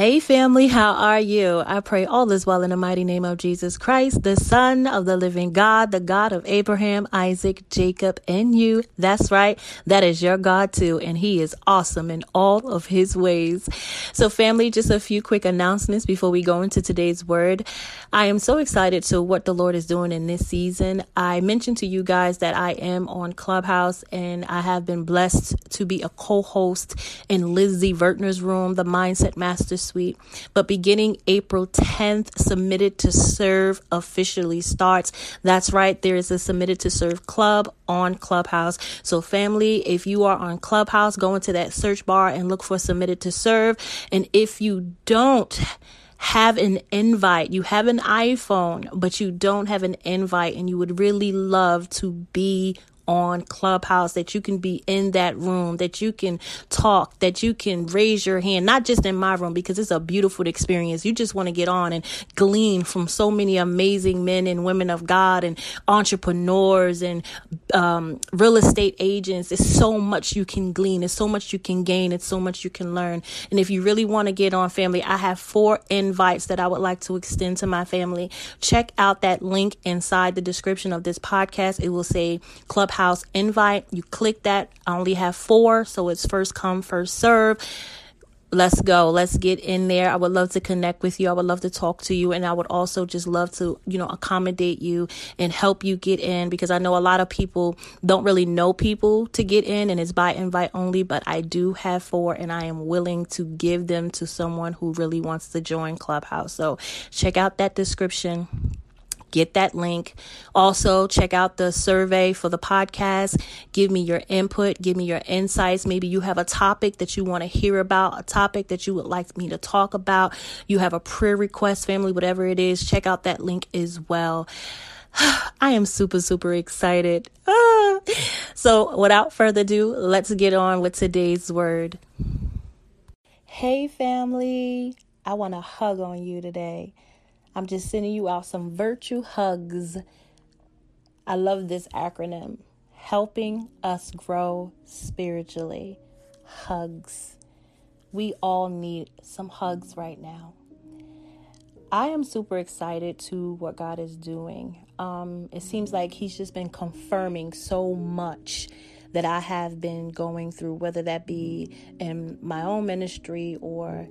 Hey family, how are you? I pray all is well in the mighty name of Jesus Christ, the Son of the living God, the God of Abraham, Isaac, Jacob, and you. That's right. That is your God too. And he is awesome in all of his ways. So family, just a few quick announcements before we go into today's word. I am so excited to what the Lord is doing in this season. I mentioned to you guys that I am on Clubhouse and I have been blessed to be a co-host in Lizzie Vertner's room, the Mindset Master But beginning April 10th, Submitted to Serve officially starts. That's right, there is a Submitted to Serve club on Clubhouse. So, family, if you are on Clubhouse, go into that search bar and look for Submitted to Serve. And if you don't, have an invite. You have an iPhone, but you don't have an invite, and you would really love to be on Clubhouse, that you can be in that room, that you can talk, that you can raise your hand, not just in my room, because it's a beautiful experience. You just want to get on and glean from so many amazing men and women of God and entrepreneurs and um, real estate agents. It's so much you can glean. It's so much you can gain. It's so much you can learn. And if you really want to get on family, I have four invites that I would like to extend to my family. Check out that link inside the description of this podcast. It will say Clubhouse house invite. You click that. I only have four, so it's first come, first serve. Let's go. Let's get in there. I would love to connect with you. I would love to talk to you. And I would also just love to, you know, accommodate you and help you get in because I know a lot of people don't really know people to get in and it's by invite only, but I do have four and I am willing to give them to someone who really wants to join Clubhouse. So check out that description get that link. Also, check out the survey for the podcast. Give me your input, give me your insights. Maybe you have a topic that you want to hear about, a topic that you would like me to talk about. You have a prayer request, family, whatever it is. Check out that link as well. I am super, super excited. So, without further ado, let's get on with today's word. Hey, family. I want to hug on you today. I'm just sending you out some virtue hugs. I love this acronym helping us grow spiritually. Hugs. We all need some hugs right now. I am super excited to what God is doing. Um, it seems like He's just been confirming so much that I have been going through, whether that be in my own ministry or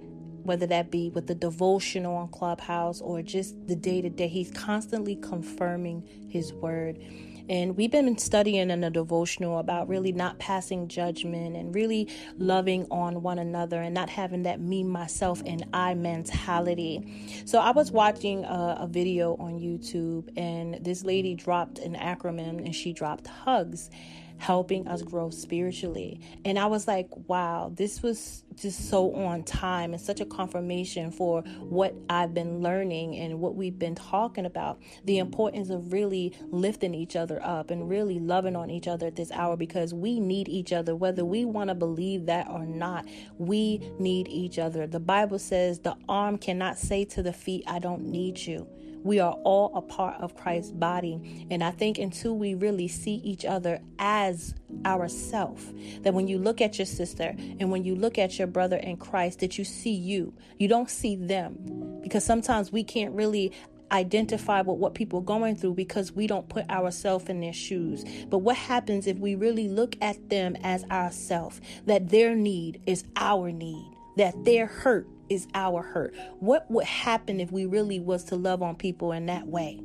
whether that be with the devotional on Clubhouse or just the day to day. He's constantly confirming his word. And we've been studying in a devotional about really not passing judgment and really loving on one another and not having that me, myself, and I mentality. So I was watching a, a video on YouTube and this lady dropped an acronym and she dropped hugs helping us grow spiritually. And I was like, wow, this was just so on time and such a confirmation for what I've been learning and what we've been talking about. The importance of really lifting each other up and really loving on each other at this hour because we need each other, whether we want to believe that or not. We need each other. The Bible says the arm cannot say to the feet, I don't need you. We are all a part of Christ's body. And I think until we really see each other as ourself, that when you look at your sister and when you look at your brother in Christ, that you see you. You don't see them. Because sometimes we can't really identify with what people are going through because we don't put ourselves in their shoes. But what happens if we really look at them as ourself, that their need is our need, that their hurt is our hurt. What would happen if we really was to love on people in that way?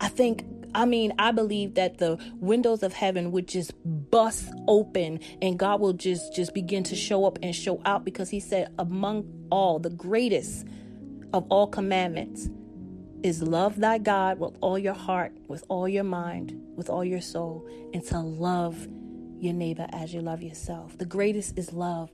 I think I mean, I believe that the windows of heaven would just bust open and God will just just begin to show up and show out because he said among all the greatest of all commandments is love thy God with all your heart, with all your mind, with all your soul, and to love your neighbor as you love yourself. The greatest is love.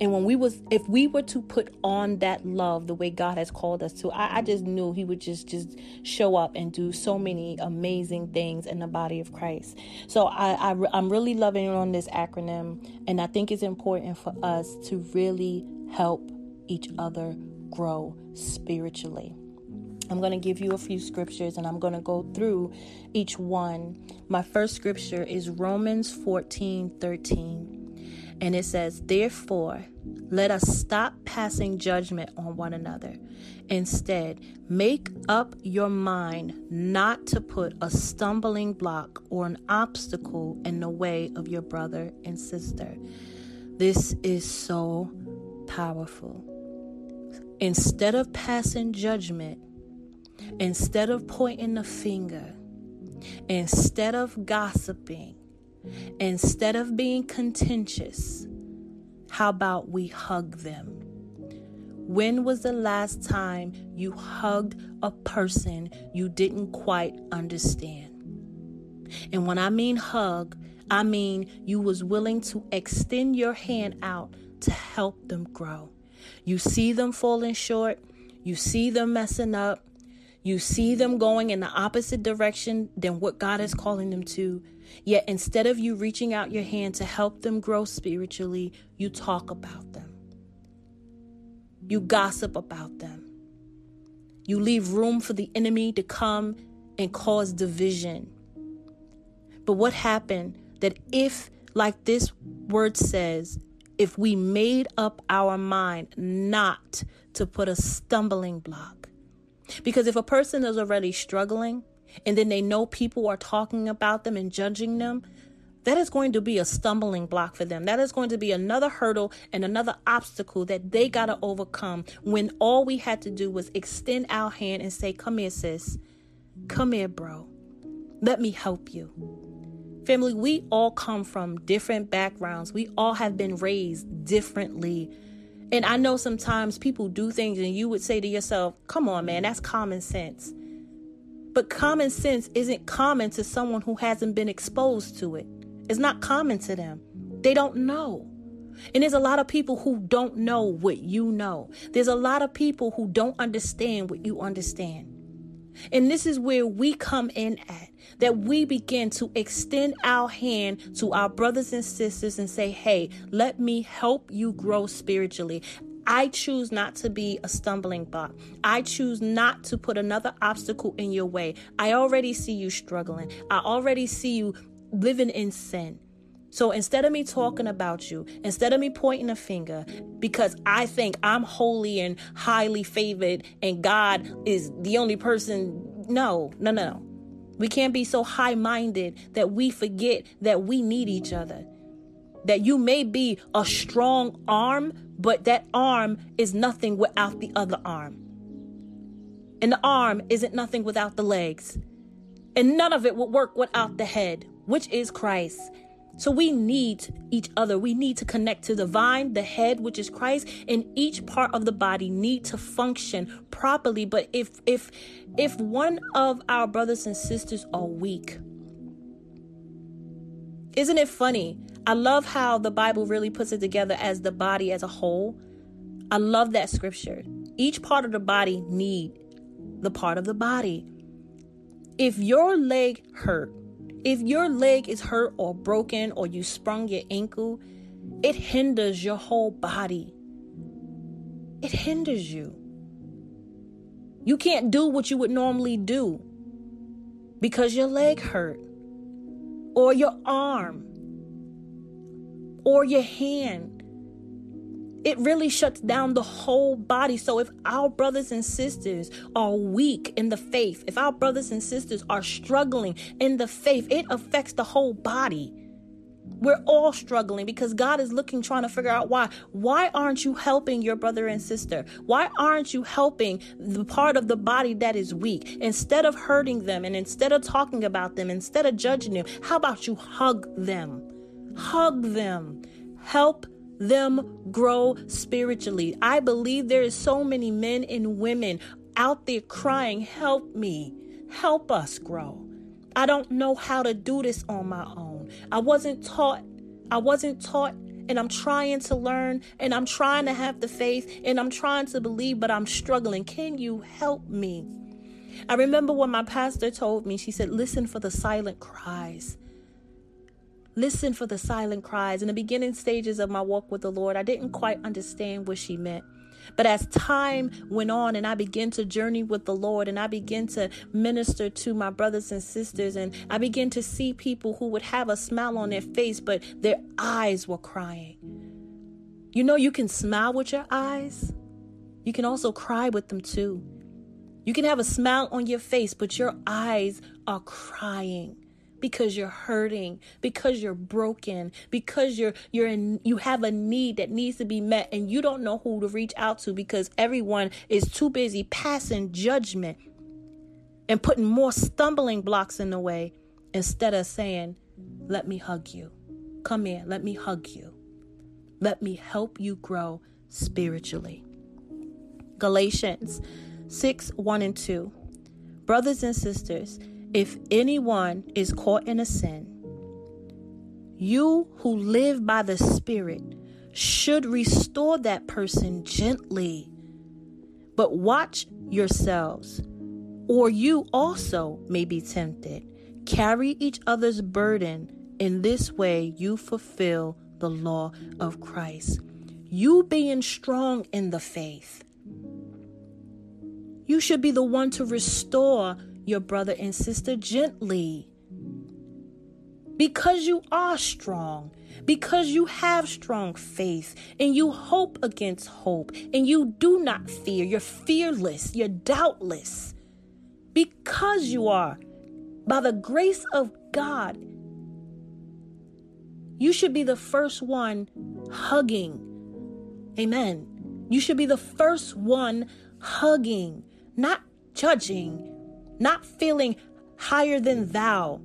And when we was if we were to put on that love the way God has called us to, I, I just knew he would just just show up and do so many amazing things in the body of Christ. So I, I I'm really loving on this acronym and I think it's important for us to really help each other grow spiritually. I'm going to give you a few scriptures and I'm going to go through each one. My first scripture is Romans 14 13. And it says, Therefore, let us stop passing judgment on one another. Instead, make up your mind not to put a stumbling block or an obstacle in the way of your brother and sister. This is so powerful. Instead of passing judgment, instead of pointing the finger, instead of gossiping, instead of being contentious, how about we hug them? When was the last time you hugged a person you didn't quite understand? And when I mean hug, I mean you was willing to extend your hand out to help them grow. You see them falling short, you see them messing up, you see them going in the opposite direction than what God is calling them to. Yet instead of you reaching out your hand to help them grow spiritually, you talk about them. You gossip about them. You leave room for the enemy to come and cause division. But what happened that if, like this word says, if we made up our mind not to put a stumbling block. Because if a person is already struggling and then they know people are talking about them and judging them, that is going to be a stumbling block for them. That is going to be another hurdle and another obstacle that they got to overcome when all we had to do was extend our hand and say, Come here, sis. Come here, bro. Let me help you. Family, we all come from different backgrounds. We all have been raised differently. And I know sometimes people do things and you would say to yourself, come on, man, that's common sense. But common sense isn't common to someone who hasn't been exposed to it. It's not common to them. They don't know. And there's a lot of people who don't know what you know. There's a lot of people who don't understand what you understand. And this is where we come in at that we begin to extend our hand to our brothers and sisters and say, Hey, let me help you grow spiritually. I choose not to be a stumbling block. I choose not to put another obstacle in your way. I already see you struggling. I already see you living in sin. So instead of me talking about you, instead of me pointing a finger, because I think I'm holy and highly favored and God is the only person, no, no, no. We can't be so high minded that we forget that we need each other. That you may be a strong arm, but that arm is nothing without the other arm. And the arm isn't nothing without the legs. And none of it will work without the head, which is Christ. So we need each other. We need to connect to the vine, the head, which is Christ, and each part of the body need to function properly. But if if if one of our brothers and sisters are weak, isn't it funny? I love how the Bible really puts it together as the body as a whole. I love that scripture. Each part of the body need the part of the body. If your leg hurt, if your leg is hurt or broken or you sprung your ankle, it hinders your whole body. It hinders you. You can't do what you would normally do because your leg hurt, or your arm, or your hand, it really shuts down the whole body. So if our brothers and sisters are weak in the faith, if our brothers and sisters are struggling in the faith, it affects the whole body. We're all struggling because God is looking, trying to figure out why. Why aren't you helping your brother and sister? Why aren't you helping the part of the body that is weak? Instead of hurting them and instead of talking about them, instead of judging them, how about you hug them? Hug them. Help them grow spiritually. I believe there is so many men and women out there crying, "Help me. Help us grow." I don't know how to do this on my own. I wasn't taught. I wasn't taught and I'm trying to learn and I'm trying to have the faith and I'm trying to believe, but I'm struggling. Can you help me? I remember when my pastor told me, she said, Listen for the silent cries. Listen for the silent cries. In the beginning stages of my walk with the Lord, I didn't quite understand what she meant. But as time went on and I began to journey with the Lord and I began to minister to my brothers and sisters, and I began to see people who would have a smile on their face, but their eyes were crying. You know, you can smile with your eyes, you can also cry with them too. You can have a smile on your face, but your eyes are crying because you're hurting, because you're broken, because you're you're in you have a need that needs to be met and you don't know who to reach out to because everyone is too busy passing judgment and putting more stumbling blocks in the way instead of saying, "Let me hug you. Come here, let me hug you. Let me help you grow spiritually." Galatians 6 1 and 2. Brothers and sisters, if anyone is caught in a sin, you who live by the Spirit should restore that person gently. But watch yourselves, or you also may be tempted. Carry each other's burden. In this way, you fulfill the law of Christ. You being strong in the faith. You should be the one to restore your brother and sister gently. Because you are strong, because you have strong faith, and you hope against hope, and you do not fear. You're fearless, you're doubtless. Because you are, by the grace of God, you should be the first one hugging. Amen. You should be the first one hugging, not judging, not feeling higher than thou,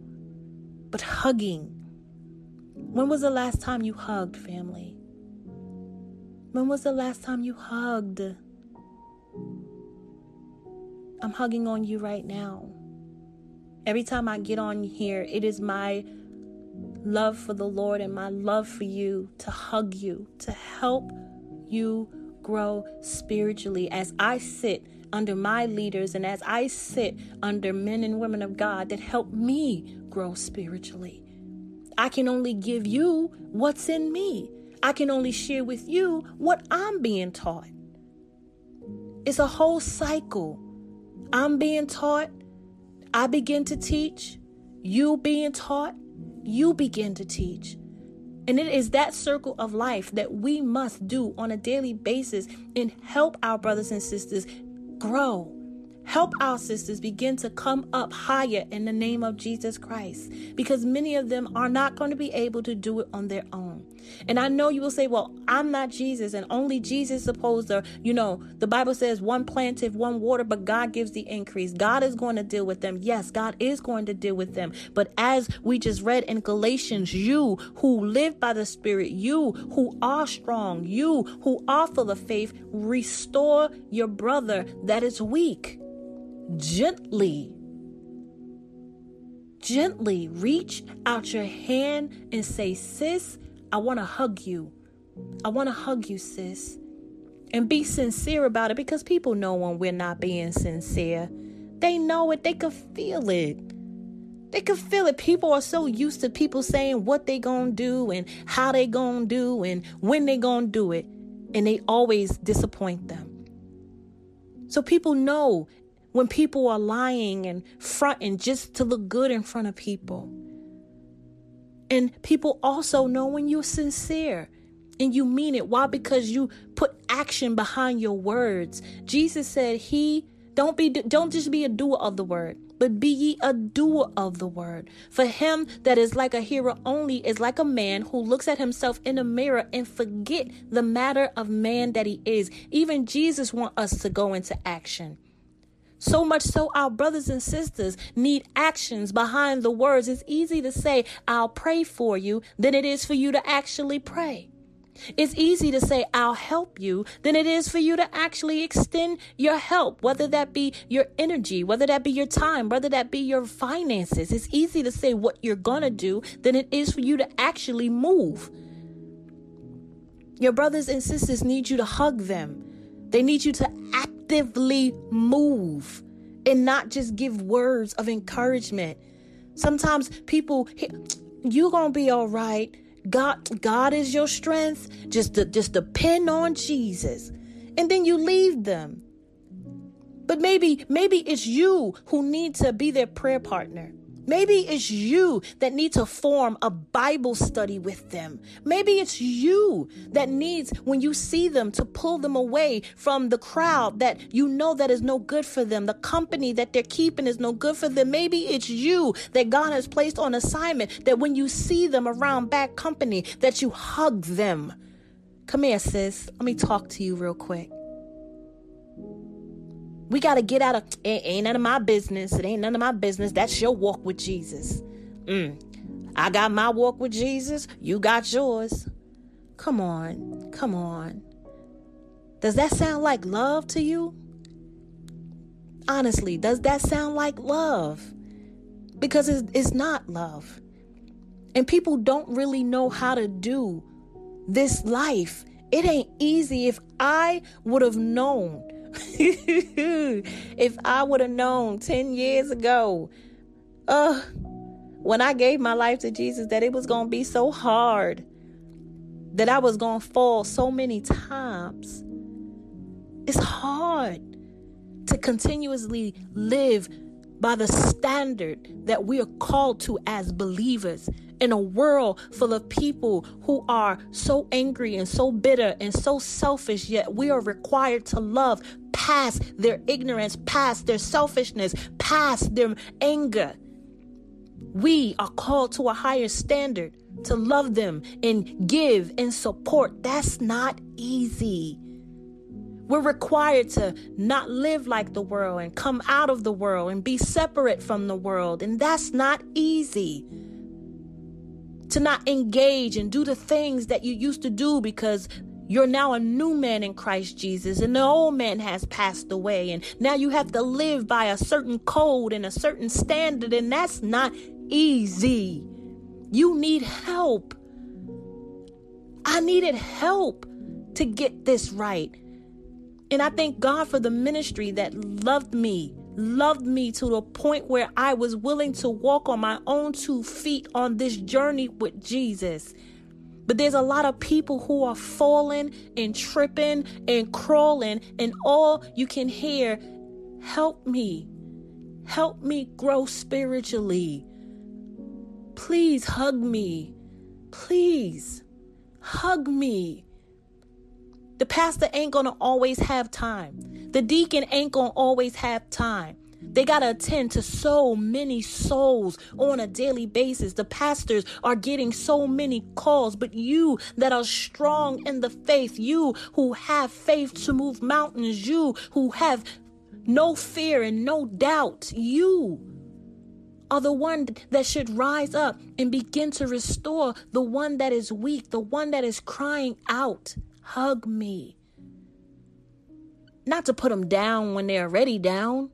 but hugging. When was the last time you hugged, family? When was the last time you hugged? I'm hugging on you right now. Every time I get on here, it is my love for the Lord and my love for you to hug you, to help you grow spiritually as I sit under my leaders and as I sit under men and women of God that help me grow spiritually. I can only give you what's in me. I can only share with you what I'm being taught. It's a whole cycle. I'm being taught, I begin to teach, you being taught, you begin to teach. And it is that circle of life that we must do on a daily basis and help our brothers and sisters grow. Help our sisters begin to come up higher in the name of Jesus Christ because many of them are not going to be able to do it on their own. And I know you will say, well, I'm not Jesus and only Jesus supposed to, you know, the Bible says one planted, one water, but God gives the increase. God is going to deal with them. Yes, God is going to deal with them. But as we just read in Galatians, you who live by the Spirit, you who are strong, you who are full of faith, restore your brother that is weak gently, gently reach out your hand and say, Sis, I want to hug you. I want to hug you, sis. And be sincere about it because people know when we're not being sincere. They know it, they can feel it. They can feel it. People are so used to people saying what they gonna do and how they gonna do and when they gonna do it. And they always disappoint them. So people know when people are lying and fronting just to look good in front of people. And people also know when you're sincere and you mean it. Why? Because you put action behind your words. Jesus said, He don't be don't just be a doer of the word, but be ye a doer of the word. For him that is like a hearer only is like a man who looks at himself in a mirror and forget the matter of man that he is. Even Jesus want us to go into action. So much so, our brothers and sisters need actions behind the words. It's easy to say, I'll pray for you, than it is for you to actually pray. It's easy to say, I'll help you, than it is for you to actually extend your help, whether that be your energy, whether that be your time, whether that be your finances. It's easy to say what you're going to do than it is for you to actually move. Your brothers and sisters need you to hug them, they need you to act actively move and not just give words of encouragement. Sometimes people, you gonna be all right. God, God is your strength. Just, to, just depend on Jesus. and then you leave them. But maybe, maybe it's you who need to be their prayer partner. Maybe it's you that need to form a Bible study with them. Maybe it's you that needs, when you see them, to pull them away from the crowd that you know that is no good for them. The company that they're keeping is no good for them. Maybe it's you that God has placed on assignment that when you see them around bad company, that you hug them. Come here, sis. Let me talk to you real quick. We got to get out of it ain't none of my business. It ain't none of my business. That's your walk with Jesus. Mm. I got my walk with Jesus. You got yours. Come on. Come on. Does that sound like love to you? Honestly, does that sound like love? Because it's, it's not love. And people don't really know how to do this life. It ain't easy. If I would have known if I would have known 10 years ago, uh, when I gave my life to Jesus, that it was going to be so hard, that I was going to fall so many times. It's hard to continuously live by the standard that we are called to as believers in a world full of people who are so angry and so bitter and so selfish, yet we are required to love past their ignorance, past their selfishness, past their anger. We are called to a higher standard to love them and give and support. That's not easy. We're required to not live like the world and come out of the world and be separate from the world. And that's not easy. To not engage and do the things that you used to do because you're now a new man in Christ Jesus, and the old man has passed away. And now you have to live by a certain code and a certain standard, and that's not easy. You need help. I needed help to get this right. And I thank God for the ministry that loved me, loved me to the point where I was willing to walk on my own two feet on this journey with Jesus. But there's a lot of people who are falling and tripping and crawling, and all you can hear, help me. Help me grow spiritually. Please hug me. Please hug me. The pastor ain't gonna always have time. The deacon ain't gonna always have time. They got to attend to so many souls on a daily basis. The pastors are getting so many calls, but you that are strong in the faith, you who have faith to move mountains, you who have no fear and no doubt, you are the one that should rise up and begin to restore the one that is weak, the one that is crying out. Hug me. Not to put them down when they're already down.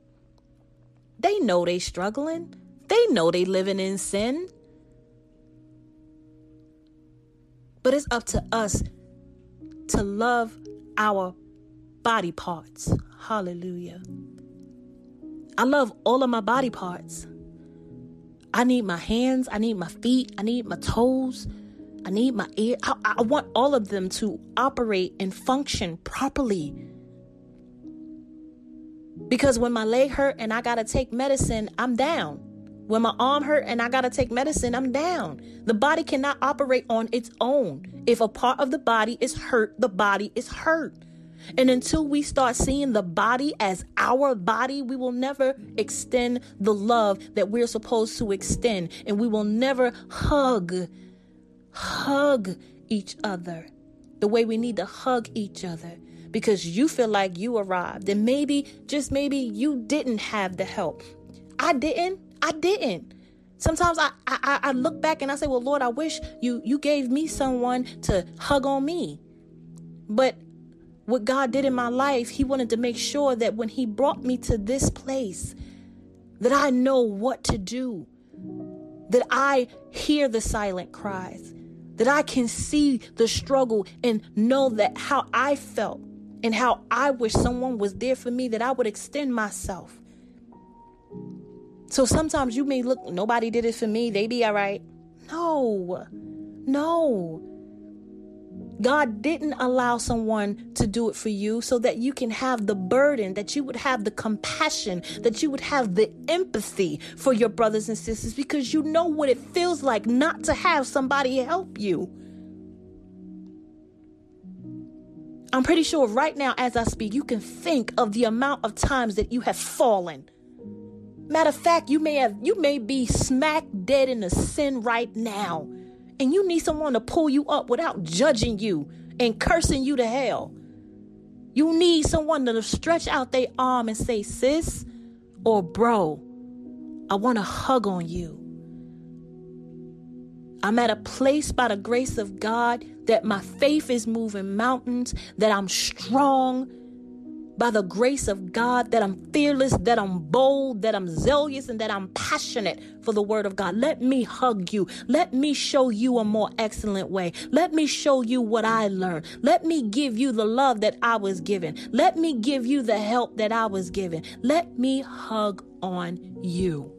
They know they struggling. They know they living in sin. But it's up to us to love our body parts. Hallelujah. I love all of my body parts. I need my hands, I need my feet, I need my toes, I need my ear. I, I want all of them to operate and function properly. Because when my leg hurt and I got to take medicine, I'm down. When my arm hurt and I got to take medicine, I'm down. The body cannot operate on its own. If a part of the body is hurt, the body is hurt. And until we start seeing the body as our body, we will never extend the love that we're supposed to extend. And we will never hug hug each other the way we need to hug each other because you feel like you arrived. And maybe just maybe you didn't have the help. I didn't. I didn't. Sometimes I, I i look back and i say well lord i wish you you gave me someone to hug on me. But what god did in my life he wanted to make sure that when he brought me to this place that i know what to do that i hear the silent cries that I can see the struggle and know that how I felt and how I wish someone was there for me, that I would extend myself. So sometimes you may look, nobody did it for me, they be all right. No, no. God didn't allow someone to do it for you so that you can have the burden, that you would have the compassion, that you would have the empathy for your brothers and sisters because you know what it feels like not to have somebody help you. I'm pretty sure right now, as I speak, you can think of the amount of times that you have fallen. Matter of fact, you may have you may be smack dead in the sin right now and you need someone to pull you up without judging you and cursing you to hell. You need someone to stretch out their arm and say, sis or bro, I want to hug on you. I'm at a place by the grace of God that my faith is moving mountains, that I'm strong, by the grace of God that I'm fearless, that I'm bold, that I'm zealous, and that I'm passionate for the word of God. Let me hug you. Let me show you a more excellent way. Let me show you what I learned. Let me give you the love that I was given. Let me give you the help that I was given. Let me hug on you.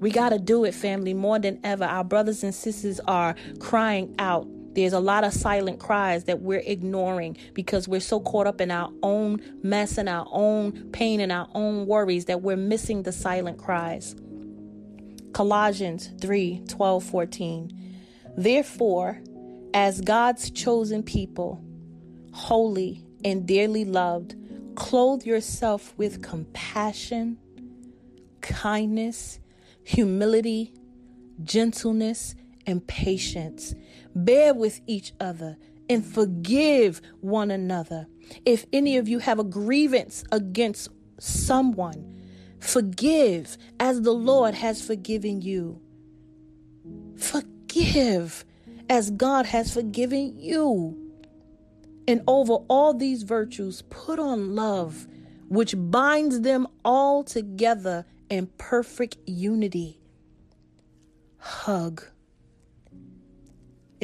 We got to do it, family, more than ever. Our brothers and sisters are crying out there's a lot of silent cries that we're ignoring because we're so caught up in our own mess and our own pain and our own worries that we're missing the silent cries. Colossians 3 12, 14. Therefore, as God's chosen people, holy and dearly loved, clothe yourself with compassion, kindness, humility, gentleness, and patience. Bear with each other and forgive one another. If any of you have a grievance against someone, forgive as the Lord has forgiven you. Forgive as God has forgiven you. And over all these virtues, put on love, which binds them all together in perfect unity. Hug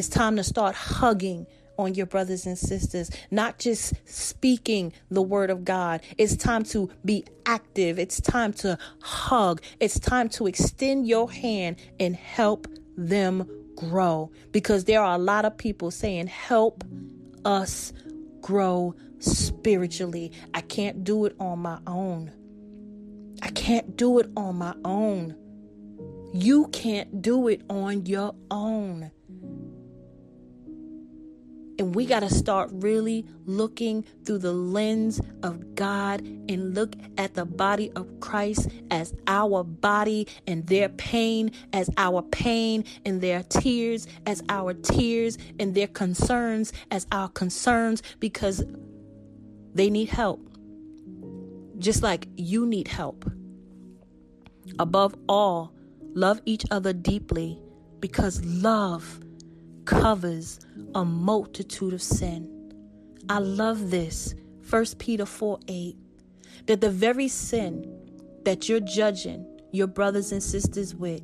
it's time to start hugging on your brothers and sisters, not just speaking the word of God. It's time to be active. It's time to hug. It's time to extend your hand and help them grow because there are a lot of people saying, Help us grow spiritually. I can't do it on my own. I can't do it on my own. You can't do it on your own. And we got to start really looking through the lens of God and look at the body of Christ as our body and their pain as our pain and their tears as our tears and their concerns as our concerns because they need help. Just like you need help. Above all, love each other deeply because love covers a multitude of sin. I love this. 1 Peter 4 8. That the very sin that you're judging your brothers and sisters with,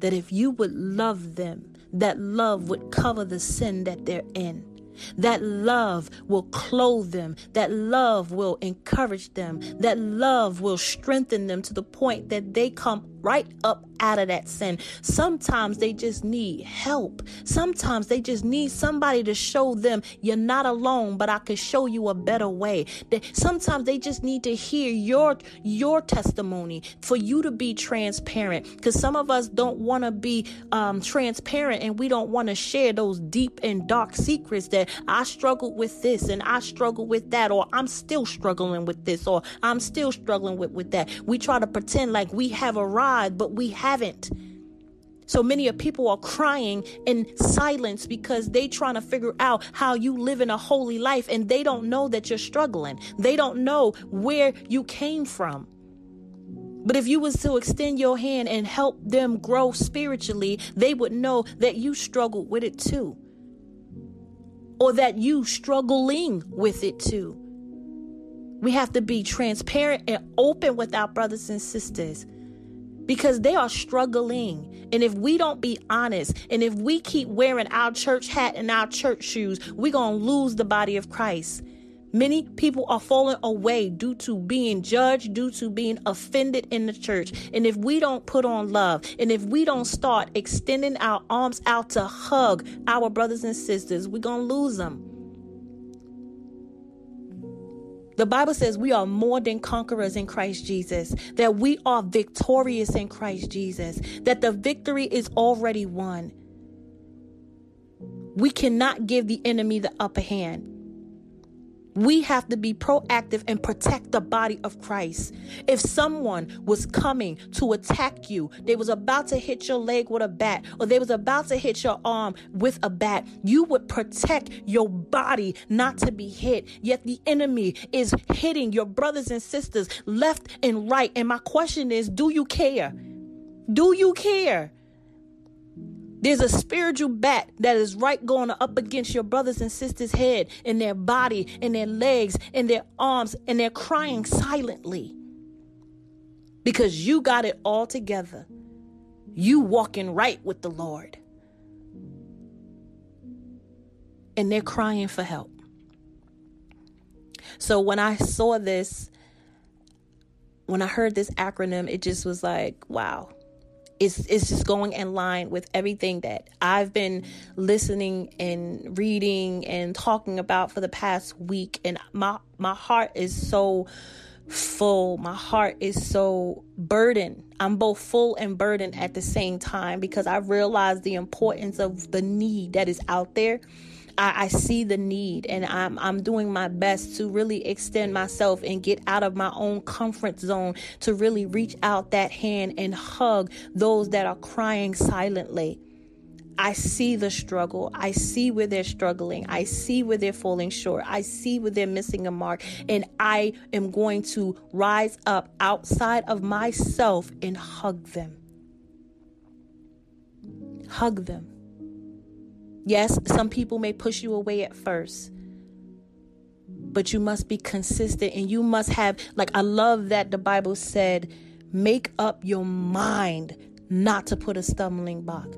that if you would love them, that love would cover the sin that they're in. That love will clothe them. That love will encourage them. That love will strengthen them to the point that they come right up out of that sin. Sometimes they just need help. Sometimes they just need somebody to show them you're not alone, but I can show you a better way. Sometimes they just need to hear your your testimony for you to be transparent. Because some of us don't want to be um, transparent and we don't want to share those deep and dark secrets that I struggled with this and I struggle with that, or I'm still struggling with this, or I'm still struggling with, with that. We try to pretend like we have arrived, but we haven't. So many of people are crying in silence because they trying to figure out how you live in a holy life and they don't know that you're struggling. They don't know where you came from. But if you was to extend your hand and help them grow spiritually, they would know that you struggled with it too or that you struggling with it too. We have to be transparent and open with our brothers and sisters because they are struggling. And if we don't be honest, and if we keep wearing our church hat and our church shoes, we're going to lose the body of Christ. Many people are falling away due to being judged, due to being offended in the church. And if we don't put on love, and if we don't start extending our arms out to hug our brothers and sisters, we're going to lose them. The Bible says we are more than conquerors in Christ Jesus, that we are victorious in Christ Jesus, that the victory is already won. We cannot give the enemy the upper hand. We have to be proactive and protect the body of Christ. If someone was coming to attack you, they was about to hit your leg with a bat, or they was about to hit your arm with a bat, you would protect your body not to be hit. Yet the enemy is hitting your brothers and sisters left and right. And my question is, do you care? Do you care? There's a spiritual bat that is right going up against your brothers and sisters' head, and their body, and their legs, and their arms, and they're crying silently. Because you got it all together. You walking right with the Lord. And they're crying for help. So when I saw this, when I heard this acronym, it just was like, wow it's it's just going in line with everything that I've been listening and reading and talking about for the past week. And my my heart is so full. My heart is so burdened. I'm both full and burdened at the same time because i realize the importance of the need that is out there I, I see the need and I'm I'm doing my best to really extend myself and get out of my own comfort zone to really reach out that hand and hug those that are crying silently. I see the struggle. I see where they're struggling. I see where they're falling short. I see where they're missing a mark. And I am going to rise up outside of myself and hug them. Hug them. Yes, some people may push you away at first, but you must be consistent and you must have, like, I love that the Bible said, make up your mind not to put a stumbling block.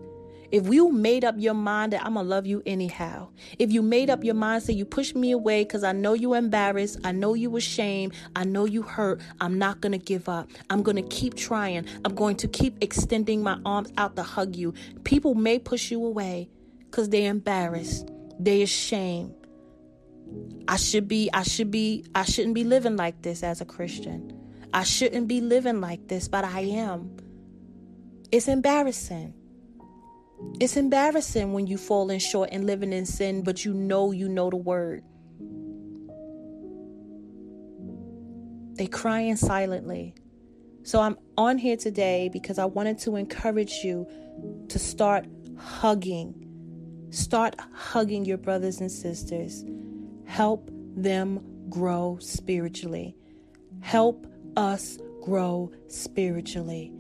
If you made up your mind that I'm gonna love you anyhow, if you made up your mind, say you push me away because I know you embarrassed, I know you ashamed, I know you hurt, I'm not gonna give up. I'm gonna keep trying. I'm going to keep extending my arms out to hug you. People may push you away, because they're embarrassed. They're ashamed. I should be, I should be, I shouldn't be living like this as a Christian. I shouldn't be living like this, but I am. It's embarrassing. It's embarrassing when you falling short and living in sin, but you know you know the word. They crying silently. So I'm on here today because I wanted to encourage you to start hugging Start hugging your brothers and sisters. Help them grow spiritually. Help us grow spiritually.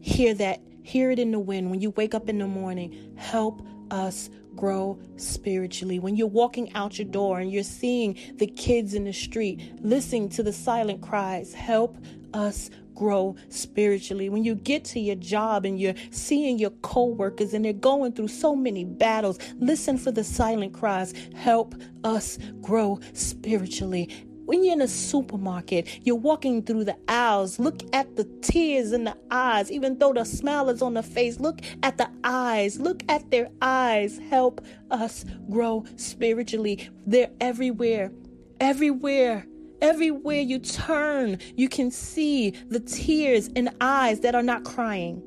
Hear that. Hear it in the wind when you wake up in the morning. Help us grow spiritually. When you're walking out your door and you're seeing the kids in the street, listening to the silent cries, help us grow spiritually. When you get to your job and you're seeing your coworkers and they're going through so many battles, listen for the silent cries. Help us grow spiritually. When you're in a supermarket, you're walking through the aisles, look at the tears in the eyes, even though the smile is on the face. Look at the eyes, look at their eyes. Help us grow spiritually. They're everywhere, everywhere. Everywhere you turn, you can see the tears in eyes that are not crying.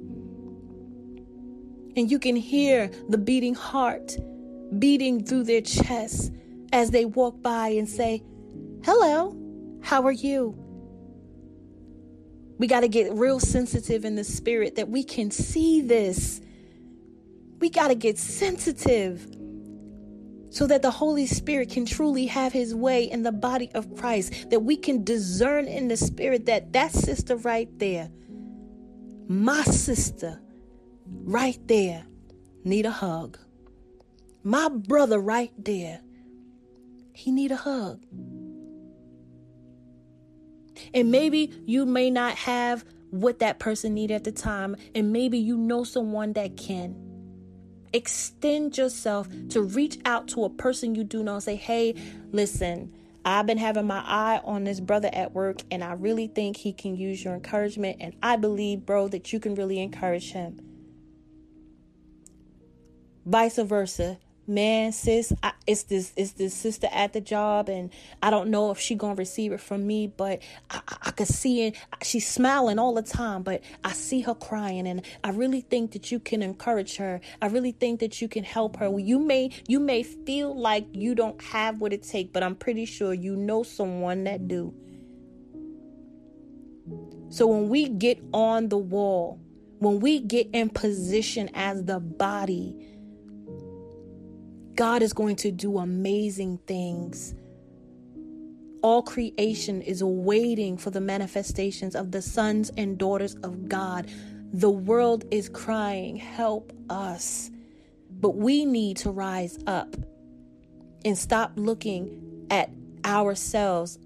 And you can hear the beating heart beating through their chest as they walk by and say, Hello, how are you? We got to get real sensitive in the spirit that we can see this. We got to get sensitive so that the Holy Spirit can truly have his way in the body of Christ, that we can discern in the spirit that that sister right there, my sister right there, need a hug. My brother right there, he need a hug. And maybe you may not have what that person need at the time, and maybe you know someone that can. Extend yourself to reach out to a person you do know and say, hey, listen, I've been having my eye on this brother at work, and I really think he can use your encouragement. And I believe, bro, that you can really encourage him. Vice versa man sis I, it's this it's this sister at the job? And i don't know if she gonna receive it from me but i, I, I could see it. She's smiling all the time but i see her crying. And i really think that you can encourage her. I really think that you can help her. You may you may feel like you don't have what it takes but i'm pretty sure you know someone that do. So when we get on the wall when we get in position as the body God is going to do amazing things. All creation is waiting for the manifestations of the sons and daughters of God. The world is crying, Help us. But we need to rise up and stop looking at ourselves.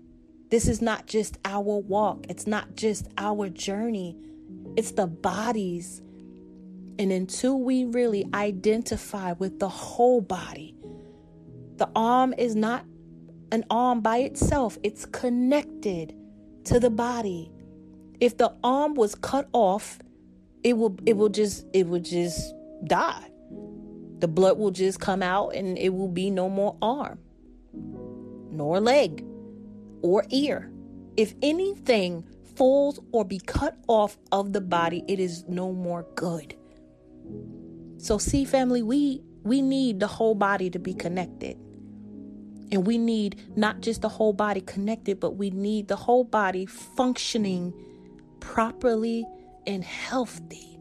This is not just our walk, it's not just our journey, it's the bodies and until we really identify with the whole body, the arm is not an arm by itself, it's connected to the body. If the arm was cut off, it will it will just it will just die. The blood will just come out and it will be no more arm, nor leg, or ear. If anything falls or be cut off of the body, it is no more good. So see family, we we need the whole body to be connected. And we need not just the whole body connected, but we need the whole body functioning properly and healthy.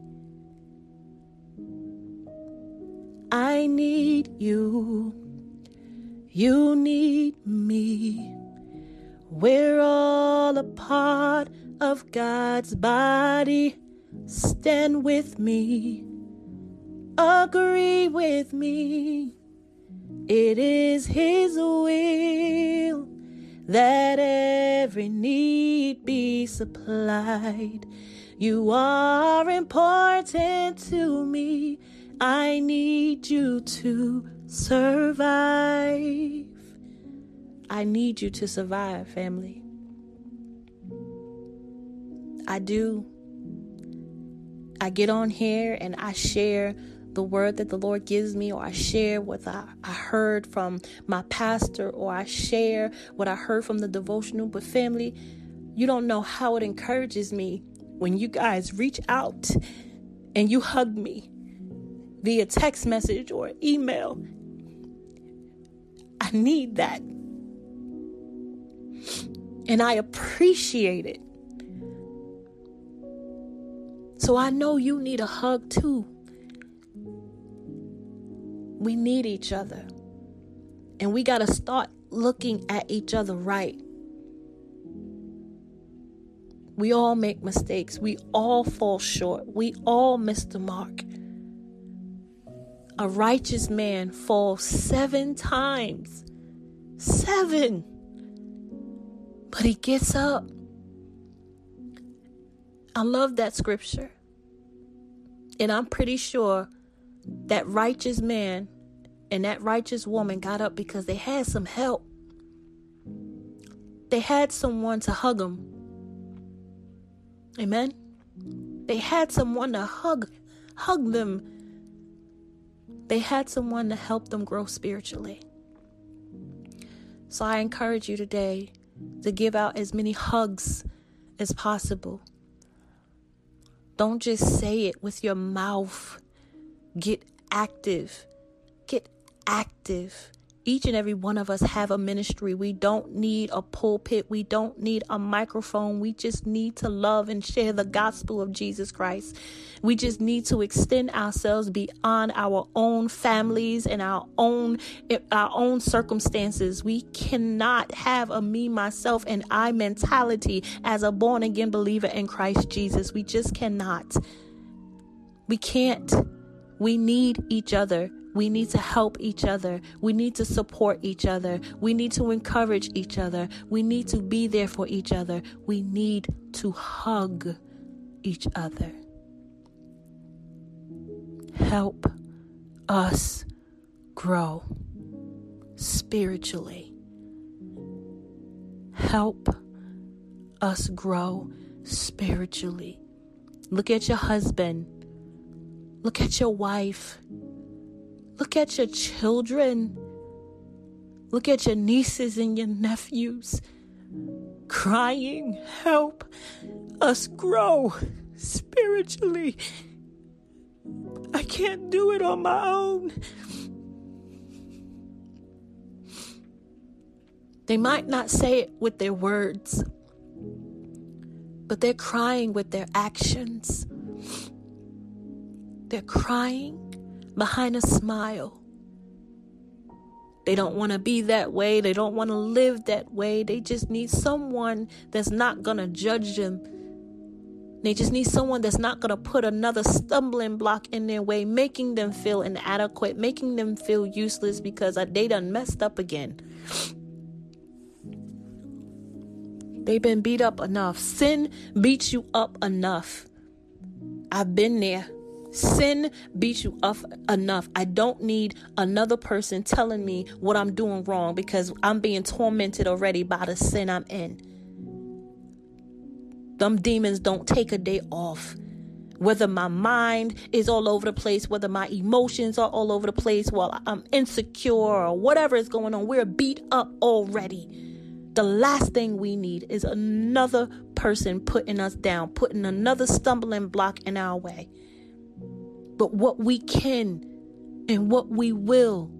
I need you. You need me. We're all a part of God's body. Stand with me agree with me. It is His will that every need be supplied. You are important to me. I need you to survive. I need you to survive, family. I do. I get on here and I share the word that the Lord gives me, or I share what I, I heard from my pastor, or I share what I heard from the devotional. But, family, you don't know how it encourages me when you guys reach out and you hug me via text message or email. I need that. And I appreciate it. So I know you need a hug too. We need each other. And we got to start looking at each other right. We all make mistakes. We all fall short. We all miss the mark. A righteous man falls seven times. Seven. But he gets up. I love that scripture. And I'm pretty sure that righteous man and that righteous woman got up because they had some help. They had someone to hug them. Amen. They had someone to hug hug them. They had someone to help them grow spiritually. So I encourage you today to give out as many hugs as possible. Don't just say it with your mouth. Get active active. Each and every one of us have a ministry. We don't need a pulpit. We don't need a microphone. We just need to love and share the gospel of Jesus Christ. We just need to extend ourselves beyond our own families and our own our own circumstances. We cannot have a me myself and I mentality as a born again believer in Christ Jesus. We just cannot. We can't. We need each other. We need to help each other. We need to support each other. We need to encourage each other. We need to be there for each other. We need to hug each other. Help us grow spiritually. help us grow spiritually. Look at your husband. Look at your wife. Look at your children. Look at your nieces and your nephews crying, Help us grow spiritually. I can't do it on my own. They might not say it with their words, but they're crying with their actions. They're crying behind a smile. They don't want to be that way. They don't want to live that way. They just need someone that's not going to judge them. They just need someone that's not going to put another stumbling block in their way, making them feel inadequate, making them feel useless because uh, they done messed up again. They've been beat up enough. Sin beats you up enough. I've been there. Sin beats you up enough. I don't need another person telling me what I'm doing wrong because I'm being tormented already by the sin I'm in. Them demons don't take a day off. Whether my mind is all over the place, whether my emotions are all over the place, while I'm insecure or whatever is going on, we're beat up already. The last thing we need is another person putting us down, putting another stumbling block in our way. But what we can and what we will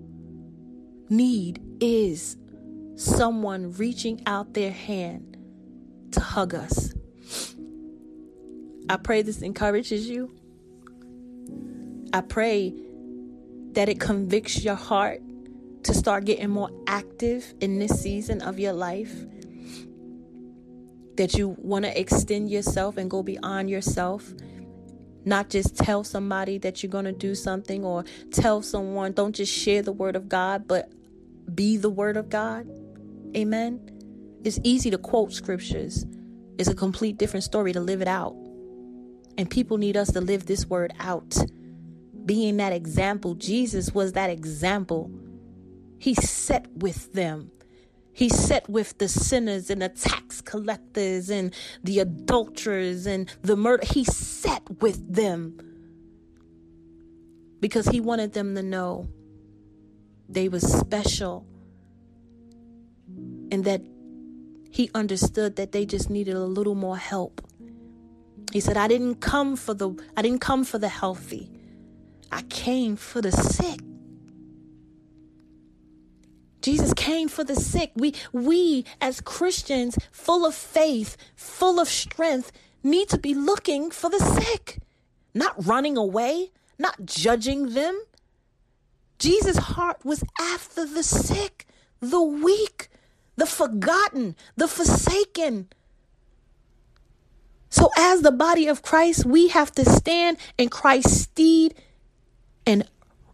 need is someone reaching out their hand to hug us. I pray this encourages you. I pray that it convicts your heart to start getting more active in this season of your life. That you want to extend yourself and go beyond yourself. Not just tell somebody that you're going to do something or tell someone, don't just share the word of God, but be the word of God. Amen. It's easy to quote scriptures, it's a complete different story to live it out. And people need us to live this word out. Being that example, Jesus was that example he sat with them. He sat with the sinners and the tax collectors and the adulterers and the murder. He sat with them because he wanted them to know they were special and that he understood that they just needed a little more help. He said, I didn't come for the I didn't come for the healthy. I came for the sick. Jesus came for the sick. We we as Christians, full of faith, full of strength, need to be looking for the sick, not running away, not judging them. Jesus' heart was after the sick, the weak, the forgotten, the forsaken. So, as the body of Christ, we have to stand in Christ's steed and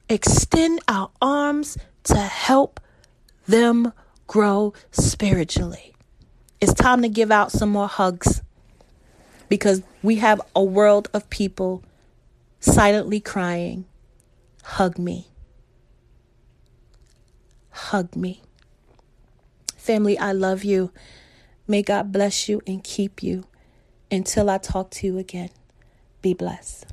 extend our arms to help them grow spiritually. It's time to give out some more hugs because we have a world of people silently crying, Hug me. Hug me. Family, I love you. May God bless you and keep you. Until I talk to you again, be blessed.